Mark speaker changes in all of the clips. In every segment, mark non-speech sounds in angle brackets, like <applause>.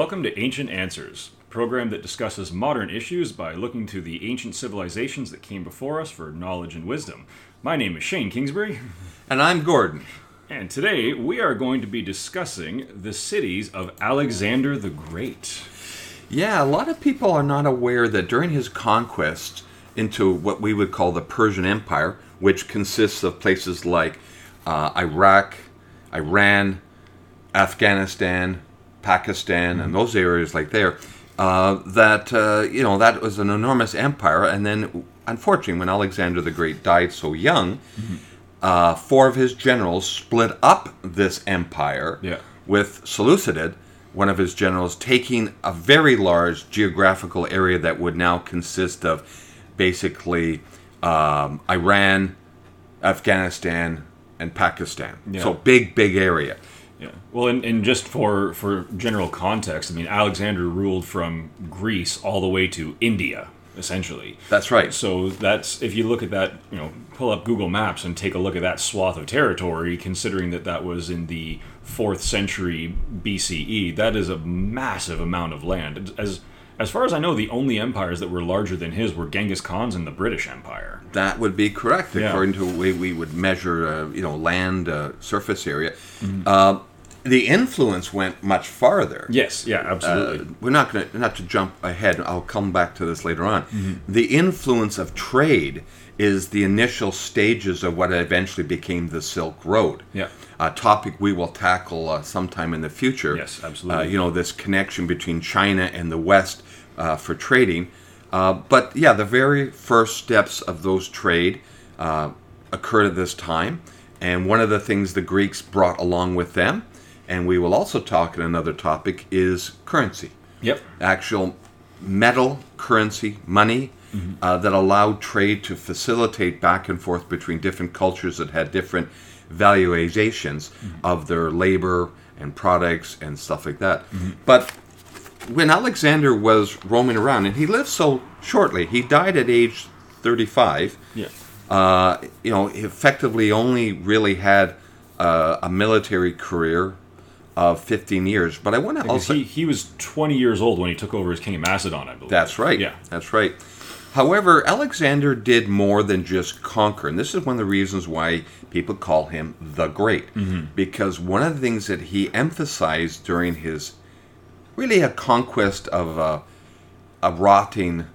Speaker 1: welcome to Ancient Answers, a program that discusses modern issues by looking to the ancient civilizations that came before us for knowledge and wisdom. My name is Shane Kingsbury,
Speaker 2: And I'm Gordon.
Speaker 1: and today we are going to be discussing the cities of Alexander the Great.
Speaker 2: Yeah, a lot of people are not aware that during his conquest into what we would call the Persian Empire, which consists of places like uh, Iraq, Iran, Afghanistan, Pakistan, and those areas like there, uh, that uh, you know that was an enormous empire. And then, unfortunately, when Alexander the Great died so young, uh, four of his generals split up this empire
Speaker 1: Yeah.
Speaker 2: with Seleucid, one of his generals, taking a very large geographical area that would now consist of basically um, Iran, Afghanistan, and Pakistan.
Speaker 1: Yeah.
Speaker 2: So big, big area.
Speaker 1: Yeah. Well, and, and just for for general context, I mean, Alexander ruled from Greece all the way to India, essentially.
Speaker 2: That's right.
Speaker 1: So that's if you look at that, you know, pull up Google Maps and take a look at that swath of territory, considering that that was in the fourth century BCE, that is a massive amount of land. As as far as I know, the only empires that were larger than his were Genghis Khan's and the British Empire.
Speaker 2: That would be correct
Speaker 1: Yeah.
Speaker 2: according to the way we would measure, uh, you know, land uh, surface area.
Speaker 1: Mm-hmm.
Speaker 2: Uh, the influence went much farther.
Speaker 1: Yes. Yeah. Absolutely.
Speaker 2: Uh, we're not going to not to jump ahead. I'll come back to this later on.
Speaker 1: Mm-hmm.
Speaker 2: The influence of trade is the initial stages of what eventually became the Silk Road.
Speaker 1: Yeah.
Speaker 2: A topic we will tackle uh, sometime in the future.
Speaker 1: Yes, absolutely.
Speaker 2: Uh, you know this connection between China and the West uh, for trading. Uh, but yeah, the very first steps of those trade uh, occurred at this time, and one of the things the Greeks brought along with them, and we will also talk in another topic, is currency
Speaker 1: yep.
Speaker 2: actual metal currency, money, uh, that allowed trade to facilitate back and forth between different cultures that had different valuations of their labor and products and stuff like that. But when Alexander was roaming around, and he lived so shortly, he died at age 35
Speaker 1: Yeah.
Speaker 2: uh, you know, he effectively only really had uh, a military career of 15 years. But I want to also.
Speaker 1: he, he was 20 years old when he took over as king of Macedon, I believe.
Speaker 2: That's right.
Speaker 1: Yeah.
Speaker 2: That's right. However, Alexander did more than just conquer. And this is one of the reasons why people call him the Great. Mm-hmm. Because one of the things that he emphasized during his really a conquest of a, a rotting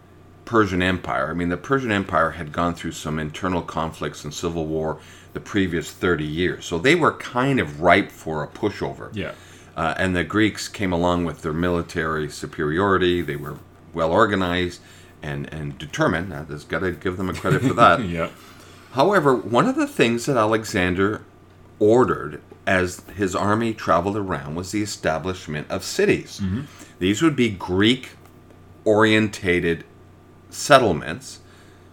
Speaker 2: Persian Empire. I mean, the Persian Empire had gone through some internal conflicts and civil war the previous 30 years. So they were kind of ripe for a pushover.
Speaker 1: Yeah.
Speaker 2: Uh, and the Greeks came along with their military superiority. They were well organized and, and determined. I just got to give them a credit for that. <laughs>
Speaker 1: Yeah.
Speaker 2: However, one of the things that Alexander ordered as his army traveled around was the establishment of cities. These would be Greek orientated settlements.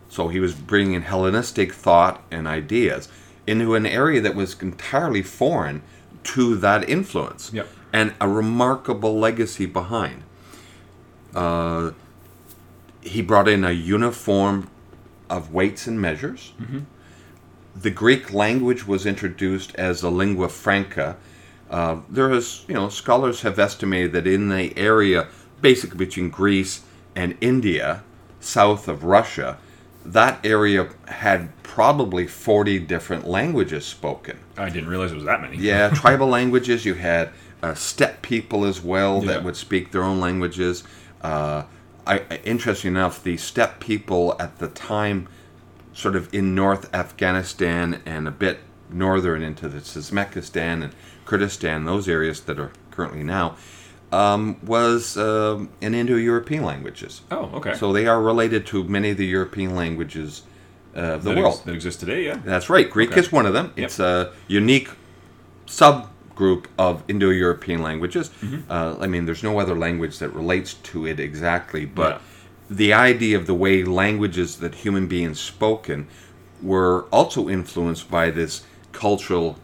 Speaker 2: So he was bringing Hellenistic thought and ideas into an area that was entirely foreign to that influence
Speaker 1: Yep.
Speaker 2: and a remarkable legacy behind. Uh, he brought in a uniform of weights and measures. The Greek language was introduced as a lingua franca. Uh, there is, you know, scholars have estimated that in the area, basically between Greece and India, south of Russia, that area had probably 40 different languages spoken.
Speaker 1: I didn't realize it was that many.
Speaker 2: Yeah, <laughs> tribal languages. You had uh, steppe people as well
Speaker 1: Yeah.
Speaker 2: that would speak their own languages. Uh, I, interesting enough, the steppe people at the time, sort of in North Afghanistan and a bit northern into the Uzbekistan and Kurdistan, those areas that are currently now, um, was um in Indo-European languages.
Speaker 1: Oh, okay.
Speaker 2: So they are related to many of the European languages uh, of the
Speaker 1: that, ex-
Speaker 2: world.
Speaker 1: that exist today, yeah.
Speaker 2: That's right. Greek
Speaker 1: Okay.
Speaker 2: is one of them. It's a unique subgroup of Indo-European languages.
Speaker 1: Mm-hmm.
Speaker 2: Uh, I mean, there's no other language that relates to it exactly, but
Speaker 1: Yeah.
Speaker 2: the idea of the way languages that human beings spoken were also influenced by this cultural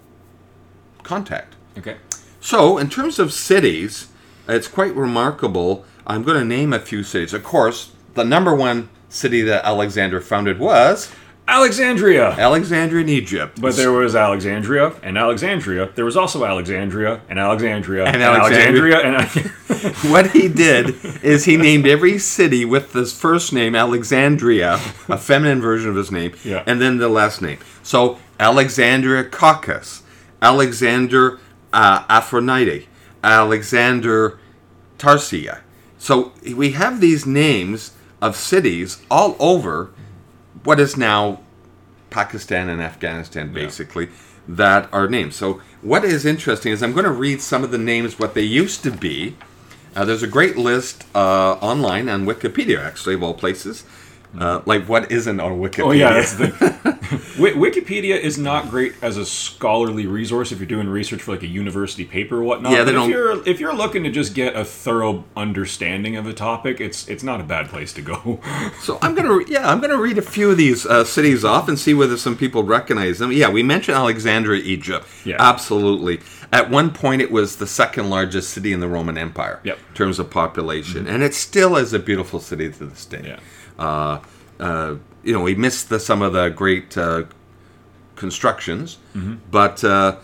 Speaker 2: contact.
Speaker 1: Okay.
Speaker 2: So, in terms of cities, it's quite remarkable. I'm going to name a few cities. Of course, the number one city that Alexander founded was
Speaker 1: Alexandria.
Speaker 2: Alexandria in Egypt.
Speaker 1: But there was Alexandria and Alexandria. There was also Alexandria and Alexandria
Speaker 2: And
Speaker 1: and,
Speaker 2: Alexandria.
Speaker 1: Alexandria and <laughs>
Speaker 2: what he did is he named every city with his first name, Alexandria, a feminine version of his name,
Speaker 1: Yeah.
Speaker 2: and then the last name. So Alexandria Caucasus, Alexander uh, Aphrodite, Alexander Tarsia. So we have these names of cities all over what is now Pakistan and Afghanistan, basically, that are named. So, what is interesting is I'm going to read some of the names, what they used to be. Uh, there's a great list uh, online on Wikipedia, actually, of all places. Uh, like, what isn't on Wikipedia?
Speaker 1: Oh yeah, that's the <laughs> <laughs> Wikipedia is not great as a scholarly resource if you're doing research for like a university paper or whatnot.
Speaker 2: Yeah, they
Speaker 1: but
Speaker 2: don't-
Speaker 1: If you're if you're looking to just get a thorough understanding of a topic, it's it's not a bad place to go. <laughs>
Speaker 2: So I'm gonna, yeah, I'm gonna read a few of these uh, cities off and see whether some people recognize them. Yeah, we mentioned Alexandria, Egypt.
Speaker 1: Yeah.
Speaker 2: absolutely. At one point, it was the second largest city in the Roman Empire
Speaker 1: Yep.
Speaker 2: in terms of population, and it still is a beautiful city to this day.
Speaker 1: Yeah.
Speaker 2: Uh, uh, you know, we missed the, some of the great uh, constructions, but uh,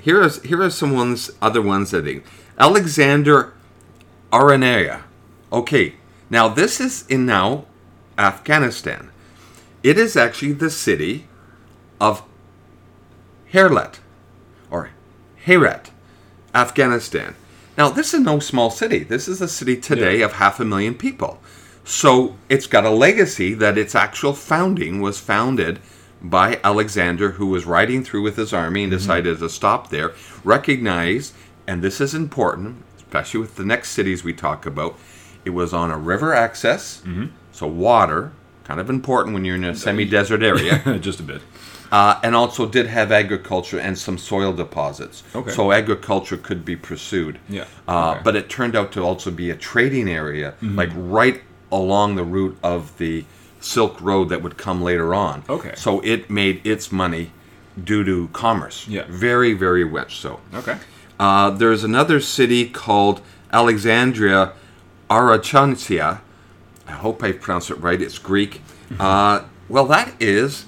Speaker 2: here is here are some ones, other ones that they, Alexander Aranea. Okay, now this is in now Afghanistan. It is actually the city of Herlet or Herat, Afghanistan. Now, this is no small city. This is a city today
Speaker 1: Yeah.
Speaker 2: of half a million people. So it's got a legacy that its actual founding was founded by Alexander, who was riding through with his army and decided to stop there. Recognized, and this is important, especially with the next cities we talk about, it was on a river access, so water, kind of important when you're in a semi desert area. <laughs>
Speaker 1: just a bit.
Speaker 2: Uh, and also did have agriculture and some soil deposits.
Speaker 1: Okay.
Speaker 2: So agriculture could be pursued.
Speaker 1: Yeah,
Speaker 2: Uh,
Speaker 1: okay. Mm-hmm.
Speaker 2: But it turned out to also be a trading area, like right along the route of the Silk Road that would come later on.
Speaker 1: Okay.
Speaker 2: So it made its money due to commerce.
Speaker 1: Yeah.
Speaker 2: Very, very rich. so.
Speaker 1: Okay.
Speaker 2: Uh, there's another city called Alexandria Arachantia. I hope I pronounced it right. It's Greek. <laughs> Uh, well, that is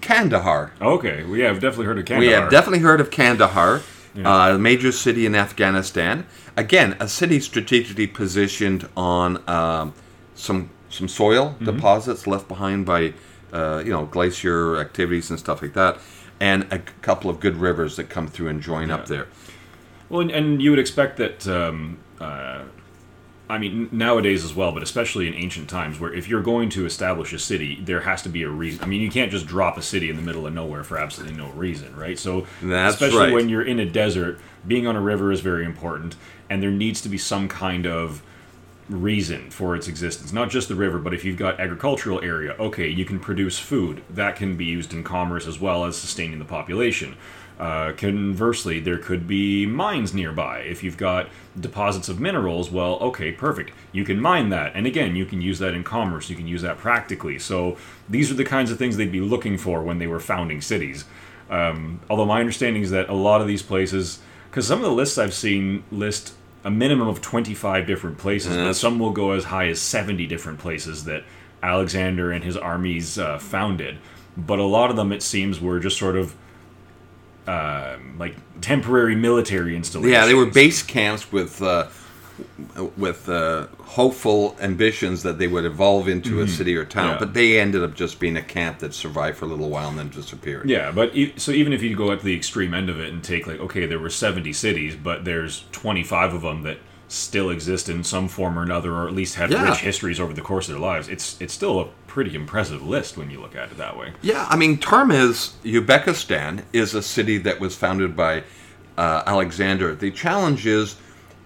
Speaker 2: Kandahar.
Speaker 1: Okay. Yeah, I've definitely heard of Kandahar.
Speaker 2: We have definitely heard of Kandahar, uh, a major city in Afghanistan. Again, a city strategically positioned on um, some some soil
Speaker 1: Mm-hmm.
Speaker 2: deposits left behind by uh, you know glacier activities and stuff like that, and a couple of good rivers that come through and join up there.
Speaker 1: Well, and, and you would expect that. Um, uh, I mean, nowadays as well, but especially in ancient times, where if you're going to establish a city, there has to be a reason. I mean, you can't just drop a city in the middle of nowhere for absolutely no reason, right? So,
Speaker 2: That's
Speaker 1: especially
Speaker 2: right.
Speaker 1: when you're in a desert, being on a river is very important, and there needs to be some kind of reason for its existence. Not just the river, but if you've got agricultural area, okay, you can produce food. That can be used in commerce as well as sustaining the population. Uh, conversely, there could be mines nearby. If you've got deposits of minerals, well, okay, perfect. You can mine that. And again, you can use that in commerce. You can use that practically. So these are the kinds of things they'd be looking for when they were founding cities. Um, although my understanding is that a lot of these places, because some of the lists I've seen list a minimum of 25 different places, but some will go as high as 70 different places that Alexander and his armies uh, founded. But a lot of them, it seems, were just sort of um, like temporary military installations.
Speaker 2: Yeah, they were base camps with uh, with uh, hopeful ambitions that they would evolve into a city or town,
Speaker 1: Mm-hmm. Yeah.
Speaker 2: but they ended up just being a camp that survived for a little while and then disappeared.
Speaker 1: Yeah, but e- so even if you go at the extreme end of it and take like, okay, there were 70 cities, but there's 25 of them that still exist in some form or another, or at least have
Speaker 2: Yeah.
Speaker 1: rich histories over the course of their lives. It's it's still a pretty impressive list when you look at it that way.
Speaker 2: Yeah, I mean, Termez, Uzbekistan, is a city that was founded by uh, Alexander. The challenge is,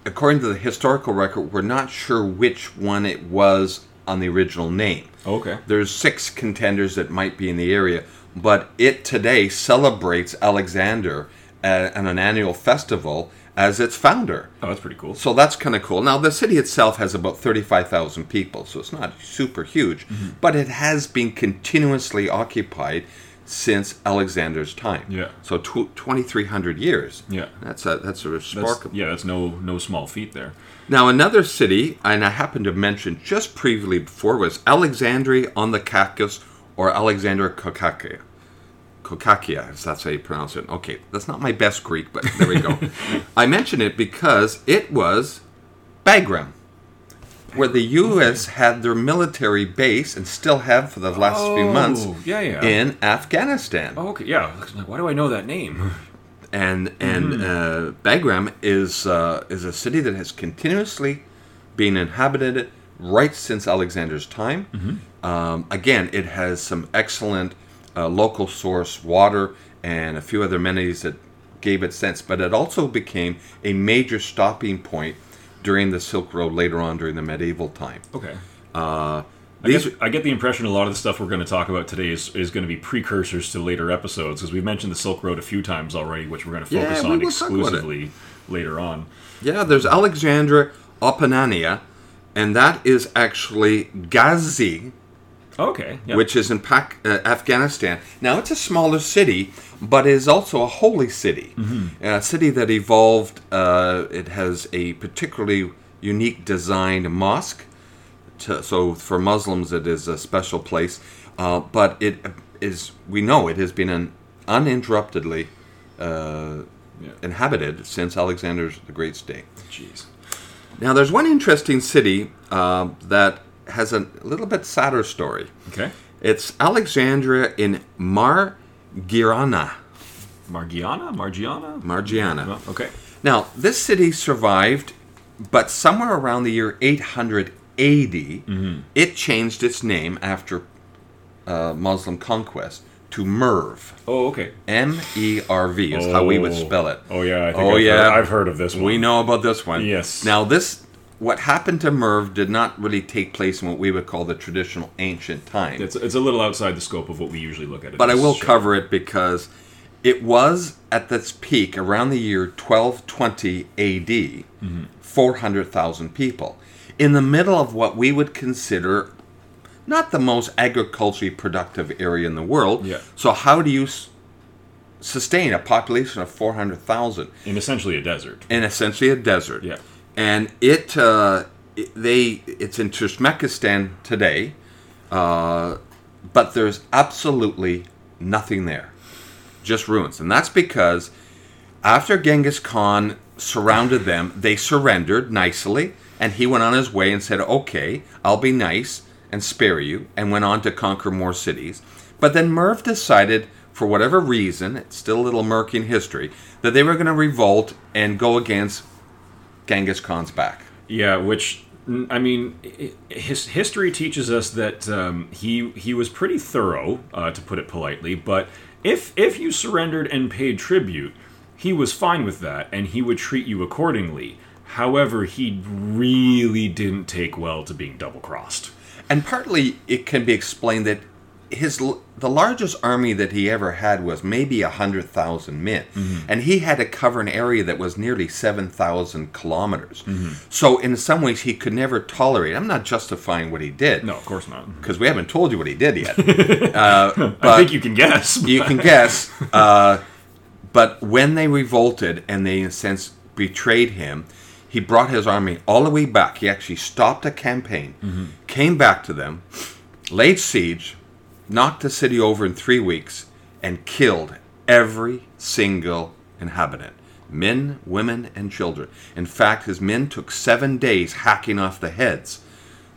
Speaker 2: according to the historical record, we're not sure which one it was on the original name.
Speaker 1: Okay.
Speaker 2: There's six contenders that might be in the area, but it today celebrates Alexander at, an annual festival as its founder.
Speaker 1: Oh, that's pretty cool.
Speaker 2: So that's kind of cool. Now, the city itself has about 35,000 people, so it's not super huge,
Speaker 1: Mm-hmm.
Speaker 2: but it has been continuously occupied since Alexander's time.
Speaker 1: Yeah.
Speaker 2: So tw- 2,300 years.
Speaker 1: Yeah.
Speaker 2: That's a, that's a
Speaker 1: That's,
Speaker 2: remarkable.
Speaker 1: yeah, that's no no small feat there.
Speaker 2: Now, another city, and I happened to mention just previously before, was Alexandria on the Caucasus or Alexander Kokakia. Kokakia, if that's how you pronounce it. Okay, that's not my best Greek, but there we go. <laughs> I mention it because it was Bagram, where the U.S. had their military base and still have for the last few months
Speaker 1: Oh, yeah, yeah.
Speaker 2: in Afghanistan.
Speaker 1: Oh, okay, yeah. Like, why do I know that name? <laughs>
Speaker 2: and and
Speaker 1: Mm-hmm.
Speaker 2: uh, Bagram is uh, is a city that has continuously been inhabited right since Alexander's time.
Speaker 1: Mm-hmm.
Speaker 2: Um, again, it has some excellent uh, local source water and a few other amenities that gave it sense, but it also became a major stopping point during the Silk Road later on during the medieval time.
Speaker 1: Okay.
Speaker 2: Uh,
Speaker 1: I
Speaker 2: these
Speaker 1: get, I get the impression a lot of the stuff we're going to talk about today is, is going to be precursors to later episodes because we've mentioned the Silk Road a few times already, which we're going to focus
Speaker 2: we
Speaker 1: on
Speaker 2: will talk about it.
Speaker 1: exclusively later on.
Speaker 2: Yeah, there's Alexandra Opanania, and that is actually Ghazni,
Speaker 1: Okay. Yeah.
Speaker 2: which is in Pak- uh, Afghanistan. Now, it's a smaller city, but it is also a holy city. A city that evolved, uh, it has a particularly unique designed mosque. To, so, for Muslims, it is a special place. Uh, but it is, we know it has been an uninterruptedly uh,
Speaker 1: Yeah.
Speaker 2: inhabited since Alexander's the Great's day.
Speaker 1: Jeez.
Speaker 2: Now, there's one interesting city uh, that has a little bit sadder story.
Speaker 1: Okay.
Speaker 2: It's Alexandria in Margiana.
Speaker 1: Margiana? Margiana?
Speaker 2: Margiana.
Speaker 1: Well, okay.
Speaker 2: Now, this city survived, but somewhere around the year 880, it changed its name after uh, Muslim conquest to Merv.
Speaker 1: Oh, okay.
Speaker 2: M E R V is how we would
Speaker 1: Oh.
Speaker 2: spell it.
Speaker 1: Oh, yeah. I think
Speaker 2: Oh,
Speaker 1: I've
Speaker 2: yeah.
Speaker 1: Heard, I've heard of this one.
Speaker 2: We know about this one.
Speaker 1: Yes.
Speaker 2: Now, this, what happened to Merv did not really take place in what we would call the traditional ancient time.
Speaker 1: It's, it's a little outside the scope of what we usually look at.
Speaker 2: but I will
Speaker 1: show.
Speaker 2: cover it because it was at its peak around the year 1220 AD, 400,000 people. In the middle of what we would consider not the most agriculturally productive area in the world.
Speaker 1: Yeah.
Speaker 2: So, how do you s- sustain a population of 400,000?
Speaker 1: In essentially a desert.
Speaker 2: in essentially a desert.
Speaker 1: Yeah.
Speaker 2: And it, uh, it they it's in Turkmenistan today, uh, but there's absolutely nothing there, just ruins, and that's because after Genghis Khan surrounded them, they surrendered nicely, and he went on his way and said, "Okay, I'll be nice and spare you," and went on to conquer more cities. But then Merv decided, for whatever reason, it's still a little murky in history, that they were going to revolt and go against Genghis Khan's back.
Speaker 1: Yeah, which I mean, his history teaches us that um, he he was pretty thorough, uh, to put it politely. But if if you surrendered and paid tribute, he was fine with that, and he would treat you accordingly. However, he really didn't take well to being double crossed.
Speaker 2: And partly it can be explained that his the largest army that he ever had was maybe a hundred thousand men, and he had to cover an area that was nearly seven thousand kilometers. So in some ways, he could never tolerate. I'm not justifying what he did,
Speaker 1: No, of course not.
Speaker 2: because we haven't told you what he did yet. <laughs> uh,
Speaker 1: I think you can guess.
Speaker 2: you can guess. Uh, but when they revolted and they, in a sense, betrayed him, he brought his army all the way back. He actually stopped a campaign, came back to them, laid siege, knocked the city over in three weeks, and killed every single inhabitant men, women, and children. In fact, his men took seven days hacking off the heads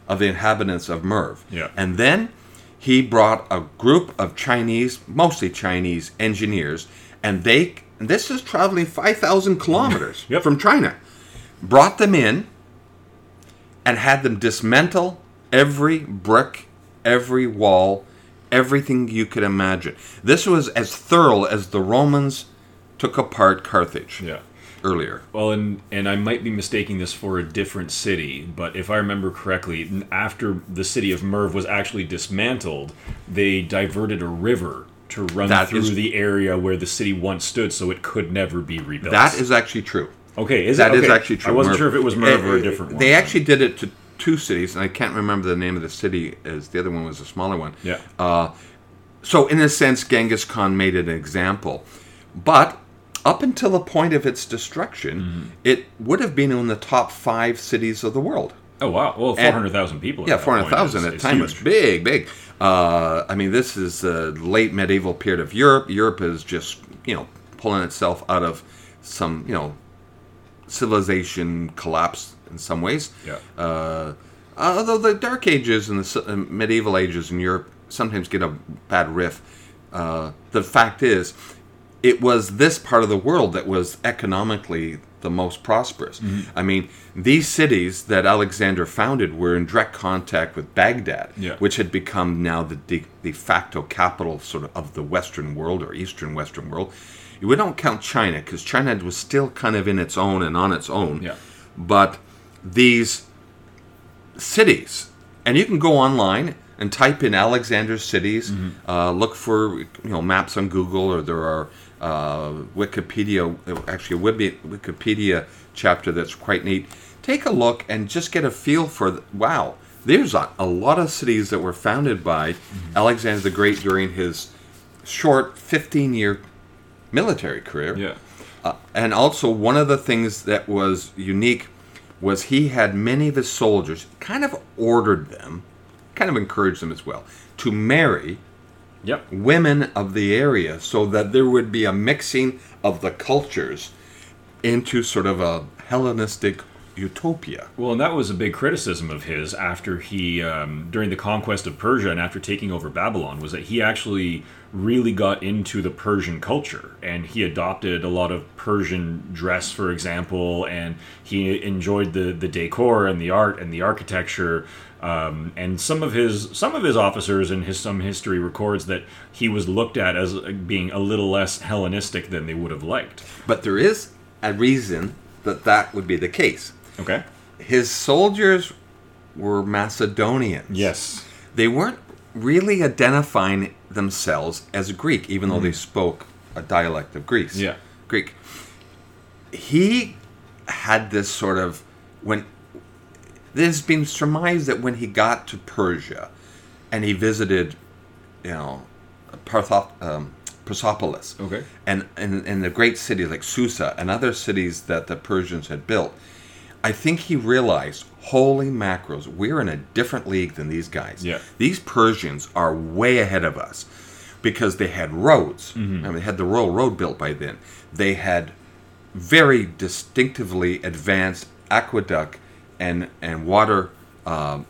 Speaker 2: of the inhabitants of Merv.
Speaker 1: Yeah.
Speaker 2: And then he brought a group of Chinese, mostly Chinese engineers, and they, and this is traveling 5,000 kilometers <laughs>
Speaker 1: Yep.
Speaker 2: from China, brought them in and had them dismantle every brick, every wall, everything you could imagine. This was as thorough as the Romans took apart Carthage
Speaker 1: Yeah.
Speaker 2: earlier.
Speaker 1: Well, and and I might be mistaking this for a different city, but if I remember correctly, after the city of Merv was actually dismantled, they diverted a river to run
Speaker 2: That
Speaker 1: through
Speaker 2: is-
Speaker 1: the area where the city once stood, so it could never be rebuilt.
Speaker 2: That is actually true.
Speaker 1: okay. Is
Speaker 2: That
Speaker 1: it?
Speaker 2: is
Speaker 1: Okay.
Speaker 2: actually true.
Speaker 1: I wasn't
Speaker 2: Merv-
Speaker 1: sure if it was Merv or a
Speaker 2: Uh,
Speaker 1: different one.
Speaker 2: They actually did it to two cities, and I can't remember the name of the city as the other one was a smaller one.
Speaker 1: Yeah.
Speaker 2: Uh, so in a sense, Genghis Khan made an example, but up until the point of its destruction,
Speaker 1: Mm-hmm.
Speaker 2: it would have been in the top five cities of the world.
Speaker 1: oh wow. Well, four hundred thousand people.
Speaker 2: Yeah, four hundred thousand at the time
Speaker 1: huge.
Speaker 2: was big, big. Uh, I mean, this is the late medieval period of Europe. Europe is just, you know, pulling itself out of some, you know, civilization collapse in some ways.
Speaker 1: Yeah.
Speaker 2: Uh, although the Dark Ages and the uh, medieval ages in Europe sometimes get a bad riff, uh, the fact is, it was this part of the world that was economically the most prosperous. I mean, these cities that Alexander founded were in direct contact with Baghdad,
Speaker 1: Yeah.
Speaker 2: which had become now the de, de facto capital sort of of the Western world or Eastern Western world. We don't count China because China was still kind of in its own and on its own.
Speaker 1: Yeah.
Speaker 2: But these cities, and you can go online and type in Alexander's cities. Uh, look for you know maps on Google, or there are uh, Wikipedia. Actually, a Wikipedia chapter that's quite neat. Take a look and just get a feel for the, wow. There's a, a lot of cities that were founded by Alexander the Great during his short 15 year military career.
Speaker 1: Yeah.
Speaker 2: Uh, and also, one of the things that was unique was he had many of his soldiers kind of ordered them, kind of encouraged them as well, to marry
Speaker 1: Yep.
Speaker 2: women of the area so that there would be a mixing of the cultures into sort of a Hellenistic utopia.
Speaker 1: Well, and that was a big criticism of his after he, um, during the conquest of Persia and after taking over Babylon, was that he actually really got into the Persian culture and he adopted a lot of Persian dress, for example, and he enjoyed the the decor and the art and the architecture. Um, and some of his some of his officers in his some history records that he was looked at as being a little less Hellenistic than they would have liked.
Speaker 2: But there is a reason that that would be the case.
Speaker 1: Okay.
Speaker 2: His soldiers were Macedonians.
Speaker 1: Yes.
Speaker 2: they weren't really identifying themselves as Greek, even though they spoke a dialect of Greece.
Speaker 1: Yeah.
Speaker 2: Greek. He had this sort of when there's been surmised that when he got to Persia and he visited, you know, Parthop, um, Persepolis,
Speaker 1: Okay.
Speaker 2: and and and the great cities like Susa and other cities that the Persians had built, I think he realized, holy macros, we're in a different league than these guys.
Speaker 1: Yeah.
Speaker 2: These Persians are way ahead of us because they had roads. I mean, they had the Royal Road built by then. They had very distinctively advanced aqueduct and and water. Um,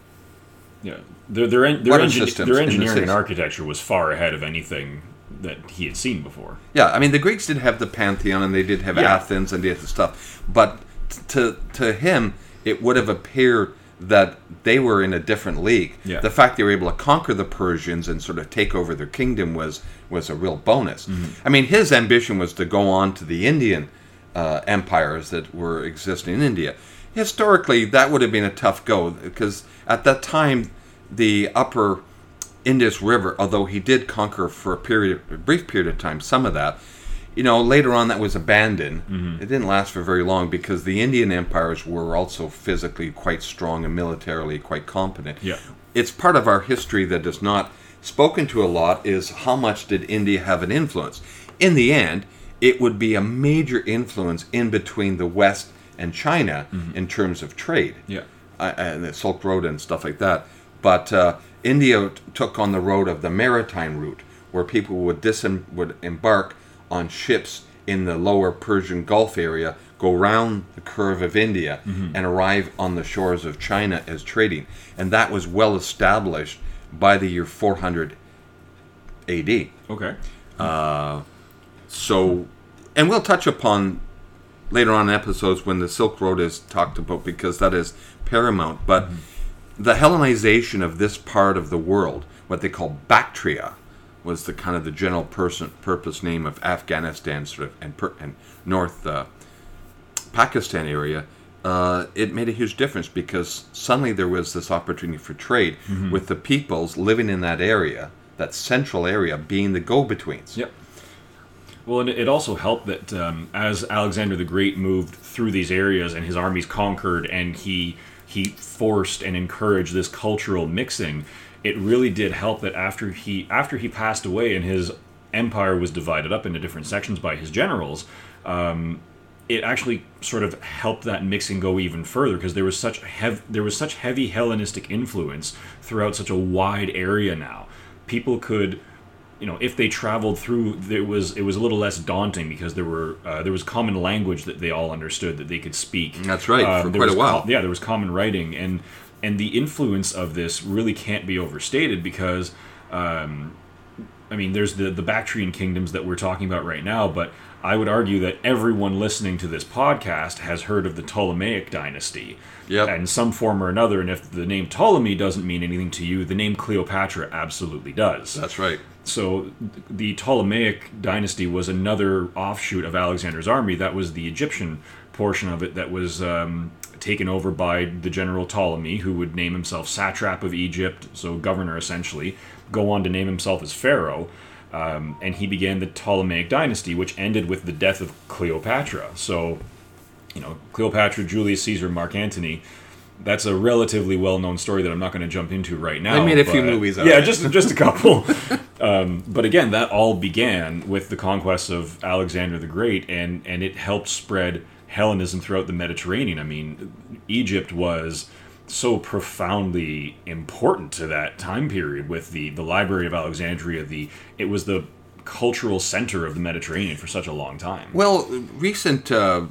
Speaker 1: Yeah, their their en- their, engin- their
Speaker 2: in the
Speaker 1: engineering and architecture was far ahead of anything that he had seen before.
Speaker 2: yeah, I mean the Greeks did have the Pantheon and they did have
Speaker 1: Yeah.
Speaker 2: Athens and they had the stuff, but to to him it would have appeared that they were in a different league.
Speaker 1: Yeah.
Speaker 2: The fact they were able to conquer the Persians and sort of take over their kingdom was was a real bonus.
Speaker 1: Mm-hmm.
Speaker 2: I mean, his ambition was to go on to the Indian uh, empires that were existing in India. Historically, that would have been a tough go because at that time, the upper Indus River, although he did conquer for a period, a brief period of time, some of that, you know, later on that was abandoned. It didn't last for very long because the Indian empires were also physically quite strong and militarily quite competent.
Speaker 1: Yeah.
Speaker 2: It's part of our history that is not spoken to a lot is how much did India have an influence? In the end, it would be a major influence in between the West and China in terms of trade
Speaker 1: Yeah,
Speaker 2: uh, and the Silk Road and stuff like that. But uh, India t- took on the road of the maritime route, where people would disem- would embark on ships in the lower Persian Gulf area, go round the curve of India, and arrive on the shores of China as trading, and that was well established by the year 400 A.D.
Speaker 1: okay, Uh,
Speaker 2: So, and we'll touch upon later on episodes when the Silk Road is talked about because that is paramount. But the Hellenization of this part of the world, what they call Bactria, was the kind of the general person, purpose name of Afghanistan, sort of, and, per, and North uh, Pakistan area. Uh, it made a huge difference because suddenly there was this opportunity for trade with the peoples living in that area, that central area, being the go-betweens.
Speaker 1: yep. Well, and it also helped that um, as Alexander the Great moved through these areas and his armies conquered, and he he forced and encouraged this cultural mixing. It really did help that after he after he passed away and his empire was divided up into different sections by his generals. Um, it actually sort of helped that mixing go even further because there was such hev- there was such heavy Hellenistic influence throughout such a wide area now people could you know if they traveled through there was it was a little less daunting because there were uh, there was common language that they all understood that they could speak
Speaker 2: That's right,
Speaker 1: Um,
Speaker 2: for quite
Speaker 1: was
Speaker 2: a while.
Speaker 1: yeah there was common writing and and the influence of this really can't be overstated because um, I mean, there's the the Bactrian kingdoms that we're talking about right now, but I would argue that everyone listening to this podcast has heard of the Ptolemaic dynasty
Speaker 2: Yep.
Speaker 1: in some form or another. And if the name Ptolemy doesn't mean anything to you, the name Cleopatra absolutely does.
Speaker 2: That's right.
Speaker 1: So the Ptolemaic dynasty was another offshoot of Alexander's army. That was the Egyptian portion of it that was um, taken over by the general Ptolemy, who would name himself satrap of Egypt, so governor essentially, go on to name himself as pharaoh. Um, and he began the Ptolemaic dynasty, which ended with the death of Cleopatra. So, you know, Cleopatra, Julius Caesar, Mark Antony. That's a relatively well-known story that I'm not going to jump into right now.
Speaker 2: I made a few
Speaker 1: but-
Speaker 2: movies out
Speaker 1: Yeah,
Speaker 2: of it.
Speaker 1: just just a couple. <laughs> um, but again, that all began with the conquest of Alexander the Great, and and it helped spread Hellenism throughout the Mediterranean. I mean, Egypt was so profoundly important to that time period with the the Library of Alexandria. The it was the cultural center of the Mediterranean for such a long time.
Speaker 2: Well, recent uh,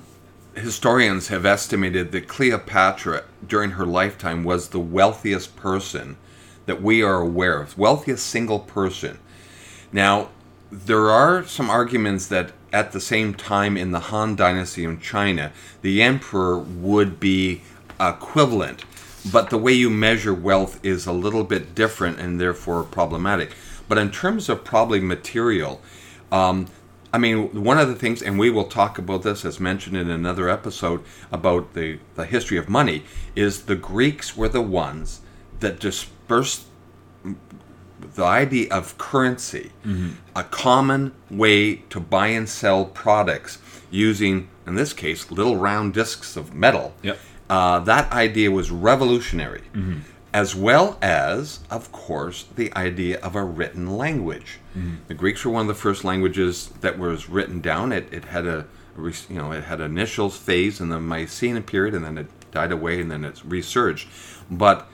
Speaker 2: historians have estimated that Cleopatra, during her lifetime, was the wealthiest person that we are aware of, wealthiest single person. Now, there are some arguments that at the same time in the Han Dynasty in China, the emperor would be equivalent, but the way you measure wealth is a little bit different and therefore problematic. But in terms of probably material, um, I mean, one of the things, and we will talk about this as mentioned in another episode about the, the history of money, is the Greeks were the ones that dispersed the idea of currency, mm-hmm. a common way to buy and sell products using, in this case, little round discs of metal.
Speaker 1: Yep.
Speaker 2: Uh, that idea was revolutionary, mm-hmm. as well as, of course, the idea of a written language. Mm-hmm. The Greeks were one of the first languages that was written down. It, it had a, you know, it had initial phase in the Mycenaean period, and then it died away, and then it's resurged. But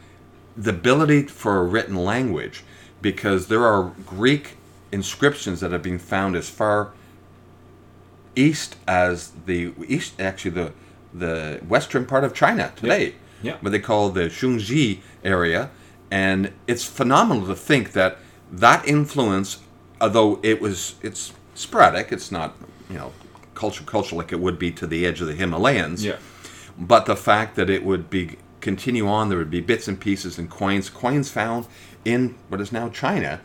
Speaker 2: the ability for a written language, because there are Greek inscriptions that have been found as far east as the east, actually the the western part of China today,
Speaker 1: Yeah.
Speaker 2: what they call the Shungji area, and it's phenomenal to think that that influence, although it was it's sporadic, it's not you know culture culture like it would be to the edge of the Himalayas,
Speaker 1: Yeah.
Speaker 2: but the fact that it would be continue on, there would be bits and pieces and coins, coins found in what is now China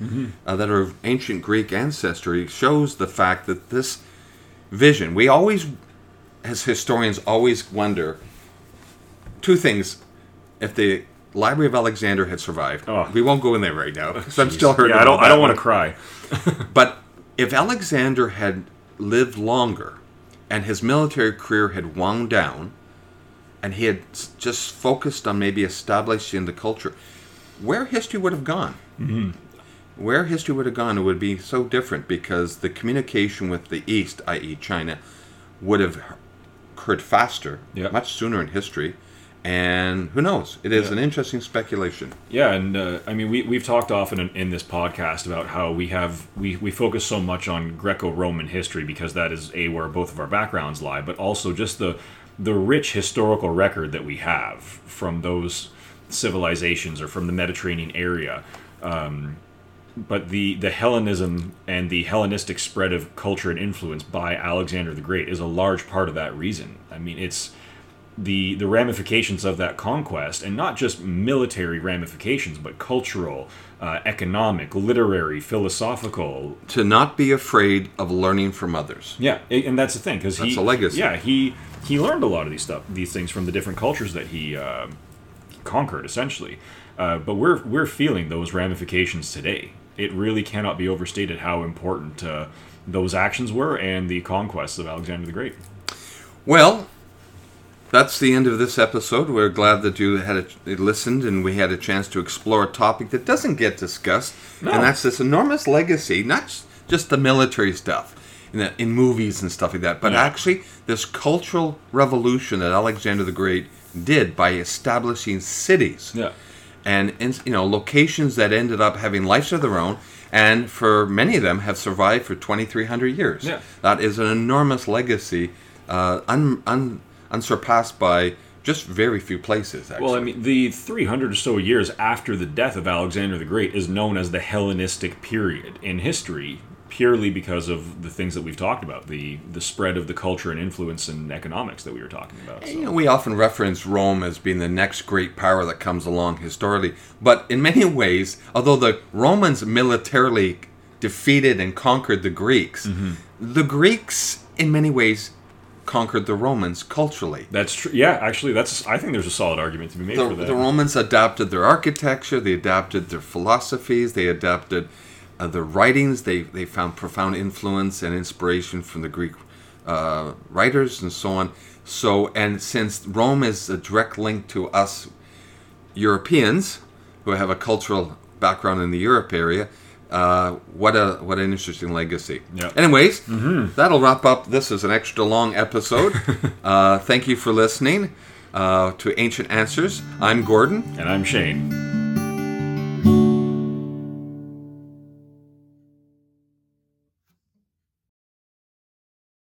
Speaker 2: uh, that are of ancient Greek ancestry, shows the fact that this vision. We always, as historians, always wonder two things: if the Library of Alexander had survived,
Speaker 1: Oh.
Speaker 2: we won't go in there right now because I'm still hurting.
Speaker 1: Yeah, I don't. I don't want to cry. <laughs>
Speaker 2: But if Alexander had lived longer and his military career had wound down and he had just focused on maybe establishing the culture, where history would have gone. Mm-hmm. Where history would have gone, it would be so different because the communication with the East, i.e., China, would have occurred faster,
Speaker 1: Yeah.
Speaker 2: much sooner in history. And who knows? It is
Speaker 1: Yeah.
Speaker 2: an interesting speculation.
Speaker 1: Yeah, and uh, I mean, we we've talked often in, in this podcast about how we have we we focus so much on Greco-Roman history because that is a where both of our backgrounds lie, but also just the the rich historical record that we have from those civilizations or from the Mediterranean area. Um, but the the Hellenism and the Hellenistic spread of culture and influence by Alexander the Great is a large part of that reason. I mean, it's the the ramifications of that conquest, and not just military ramifications, but cultural, uh, economic, literary, philosophical.
Speaker 2: To not be afraid of learning from others.
Speaker 1: Yeah, and that's the thing because he
Speaker 2: That's a legacy.
Speaker 1: Yeah, he he learned a lot of these stuff, these things from the different cultures that he uh, conquered, essentially. Uh, but we're we're feeling those ramifications today. It really cannot be overstated how important uh, those actions were and the conquests of Alexander the Great.
Speaker 2: Well, that's the end of this episode. We're glad that you had a, listened and we had a chance to explore a topic that doesn't get discussed,
Speaker 1: No.
Speaker 2: and that's this enormous legacy, not just the military stuff in, the, in movies and stuff like that, but
Speaker 1: Yeah.
Speaker 2: actually this cultural revolution that Alexander the Great did by establishing cities
Speaker 1: Yeah.
Speaker 2: and, you know locations that ended up having lives of their own, and for many of them have survived for 2,300 years.
Speaker 1: Yeah.
Speaker 2: That is an enormous legacy, uh, un, un, unsurpassed by just very few places. Actually.
Speaker 1: Well, I mean, the 300 or so years after the death of Alexander the Great is known as the Hellenistic period in history, purely because of the things that we've talked about the the spread of the culture and influence and economics that we were talking about.
Speaker 2: You know, we often reference Rome as being the next great power that comes along historically, but in many <laughs> ways, although the Romans militarily defeated and conquered the Greeks,
Speaker 1: Mm-hmm.
Speaker 2: the Greeks, in many ways, conquered the Romans culturally.
Speaker 1: That's true. Yeah, actually, that's. I think there's a solid argument to be made
Speaker 2: The,
Speaker 1: for that.
Speaker 2: the Romans adapted their architecture, they adapted their philosophies, they adapted uh, their writings. They they found profound influence and inspiration from the Greek uh, writers and so on. So and since Rome is a direct link to us Europeans who have a cultural background in the Europe area. Uh, what a what an interesting legacy.
Speaker 1: Yeah.
Speaker 2: Anyways, that'll wrap up. This is an extra long episode. <laughs> uh, thank you for listening uh, to Ancient Answers. I'm Gordon.
Speaker 1: and I'm Shane.